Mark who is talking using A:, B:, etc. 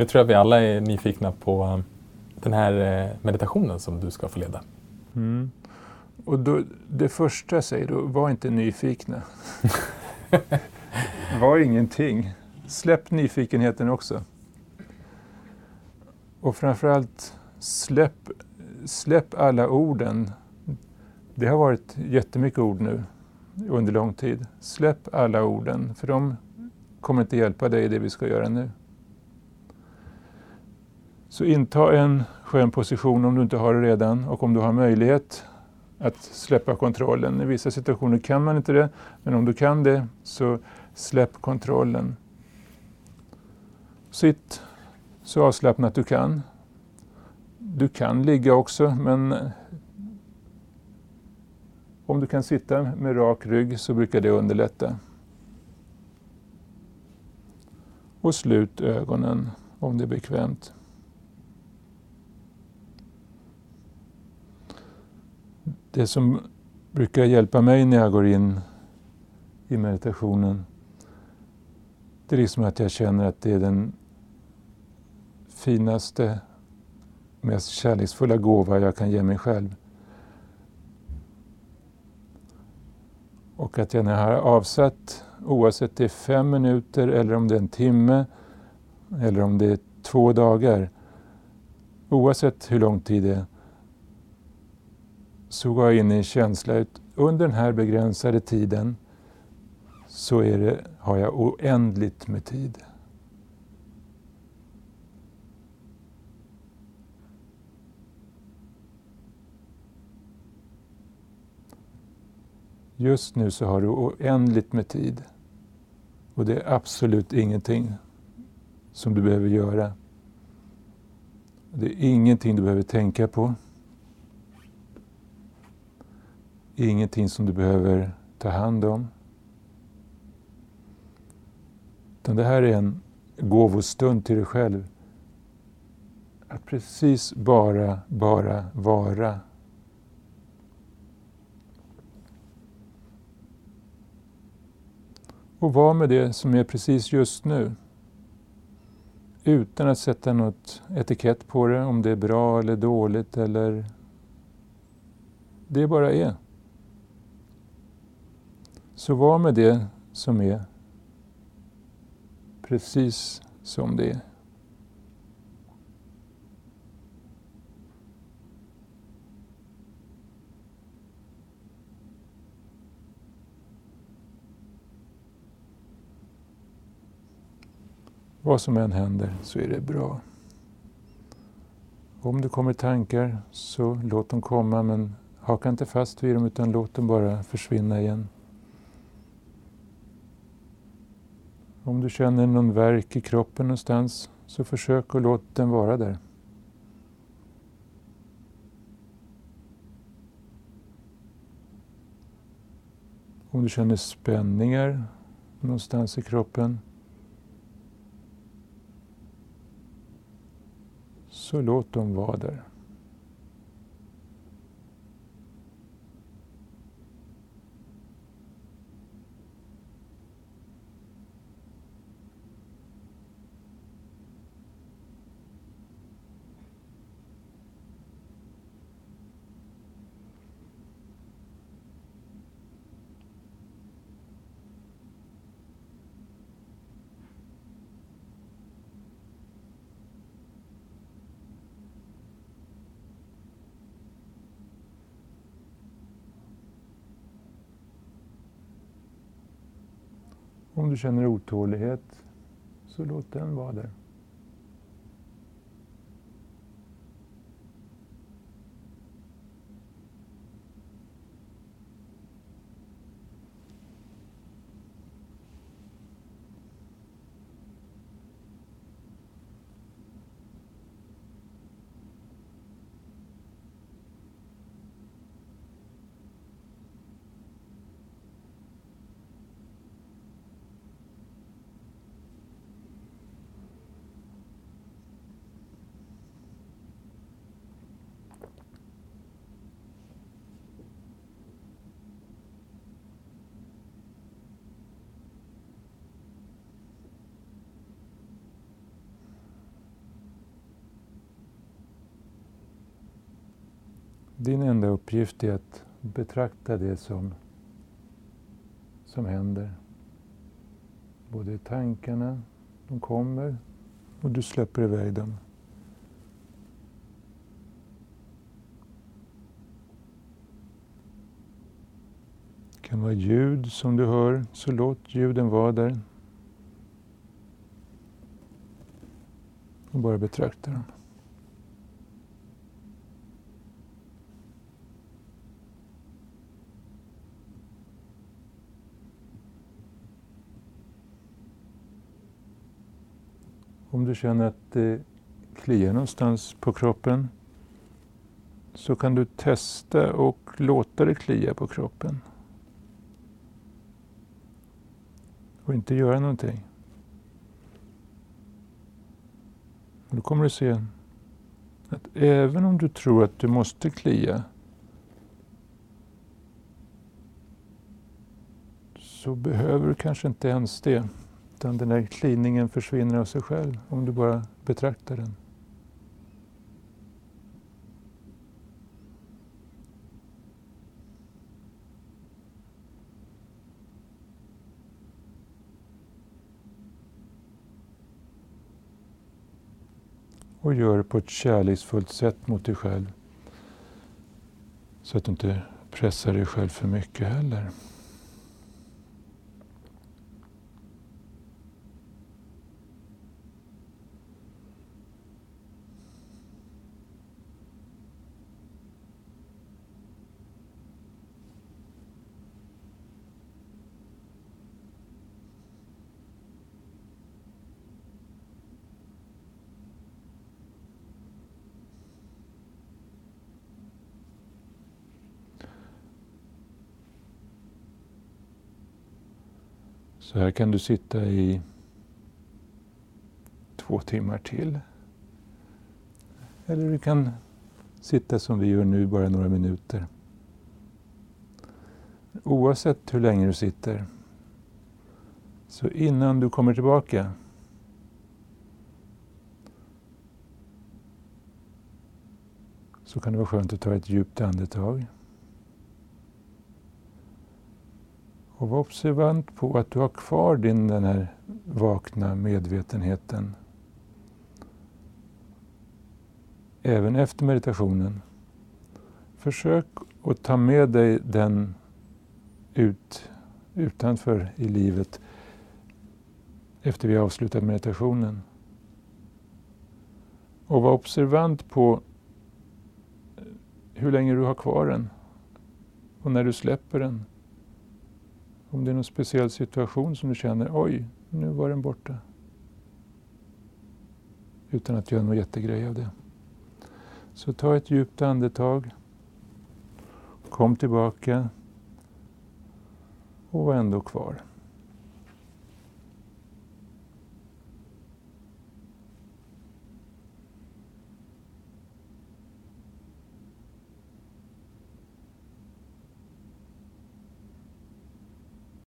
A: Nu tror jag vi alla är nyfikna på um, den här eh, meditationen som du ska få leda.
B: Mm. Och då, det första jag säger då, var inte nyfikna. var ingenting. Släpp nyfikenheten också. Och framförallt släpp, släpp alla orden. Det har varit jättemycket ord nu under lång tid. Släpp alla orden, för de kommer inte hjälpa dig i det vi ska göra nu. Så inta en skön position om du inte har det redan och om du har möjlighet att släppa kontrollen. I vissa situationer kan man inte det, men om du kan det så släpp kontrollen. Sitt så avslappnat du kan. Du kan ligga också, men om du kan sitta med rak rygg så brukar det underlätta. Och slut ögonen om det är bekvämt. Det som brukar hjälpa mig när jag går in i meditationen det är liksom att jag känner att det är den finaste, mest kärleksfulla gåva jag kan ge mig själv. Och att jag när jag har avsatt, oavsett det är fem minuter eller om det är en timme eller om det är två dagar, oavsett hur lång tid det är, så går jag in i en känsla att under den här begränsade tiden så är det, har jag oändligt med tid. Just nu så har du oändligt med tid. Och det är absolut ingenting som du behöver göra. Det är ingenting du behöver tänka på. Ingenting som du behöver ta hand om. Utan det här är en gåvostund till dig själv. Att precis bara, bara vara. Och vara med det som är precis just nu. Utan att sätta något etikett på det, om det är bra eller dåligt eller... Det bara är. Så var med det som är precis som det är. Vad som än händer så är det bra. Om det kommer tankar så låt dem komma men haka inte fast vid dem utan låt dem bara försvinna igen. Om du känner någon värk i kroppen någonstans så försök att låta den vara där. Om du känner spänningar någonstans i kroppen så låt dem vara där. Om du känner otålighet, så låt den vara där. Din enda uppgift är att betrakta det som, som händer. Både tankarna, de kommer och du släpper iväg dem. Det kan vara ljud som du hör, så låt ljuden vara där. Och bara betrakta dem. Om du känner att det kliar någonstans på kroppen så kan du testa och låta det klia på kroppen. Och inte göra någonting. Och då kommer du se att även om du tror att du måste klia så behöver du kanske inte ens det. Utan den där kliningen försvinner av sig själv om du bara betraktar den. Och gör det på ett kärleksfullt sätt mot dig själv. Så att du inte pressar dig själv för mycket heller. Så här kan du sitta i två timmar till. Eller du kan sitta som vi gör nu, bara några minuter. Oavsett hur länge du sitter, så innan du kommer tillbaka så kan det vara skönt att ta ett djupt andetag. Och var observant på att du har kvar din den här vakna medvetenheten. Även efter meditationen. Försök att ta med dig den ut utanför i livet efter vi har avslutat meditationen. Och var observant på eh, hur länge du har kvar den och när du släpper den. Om det är någon speciell situation som du känner, oj, nu var den borta. Utan att göra någon jättegrej av det. Så ta ett djupt andetag. Kom tillbaka och var ändå kvar.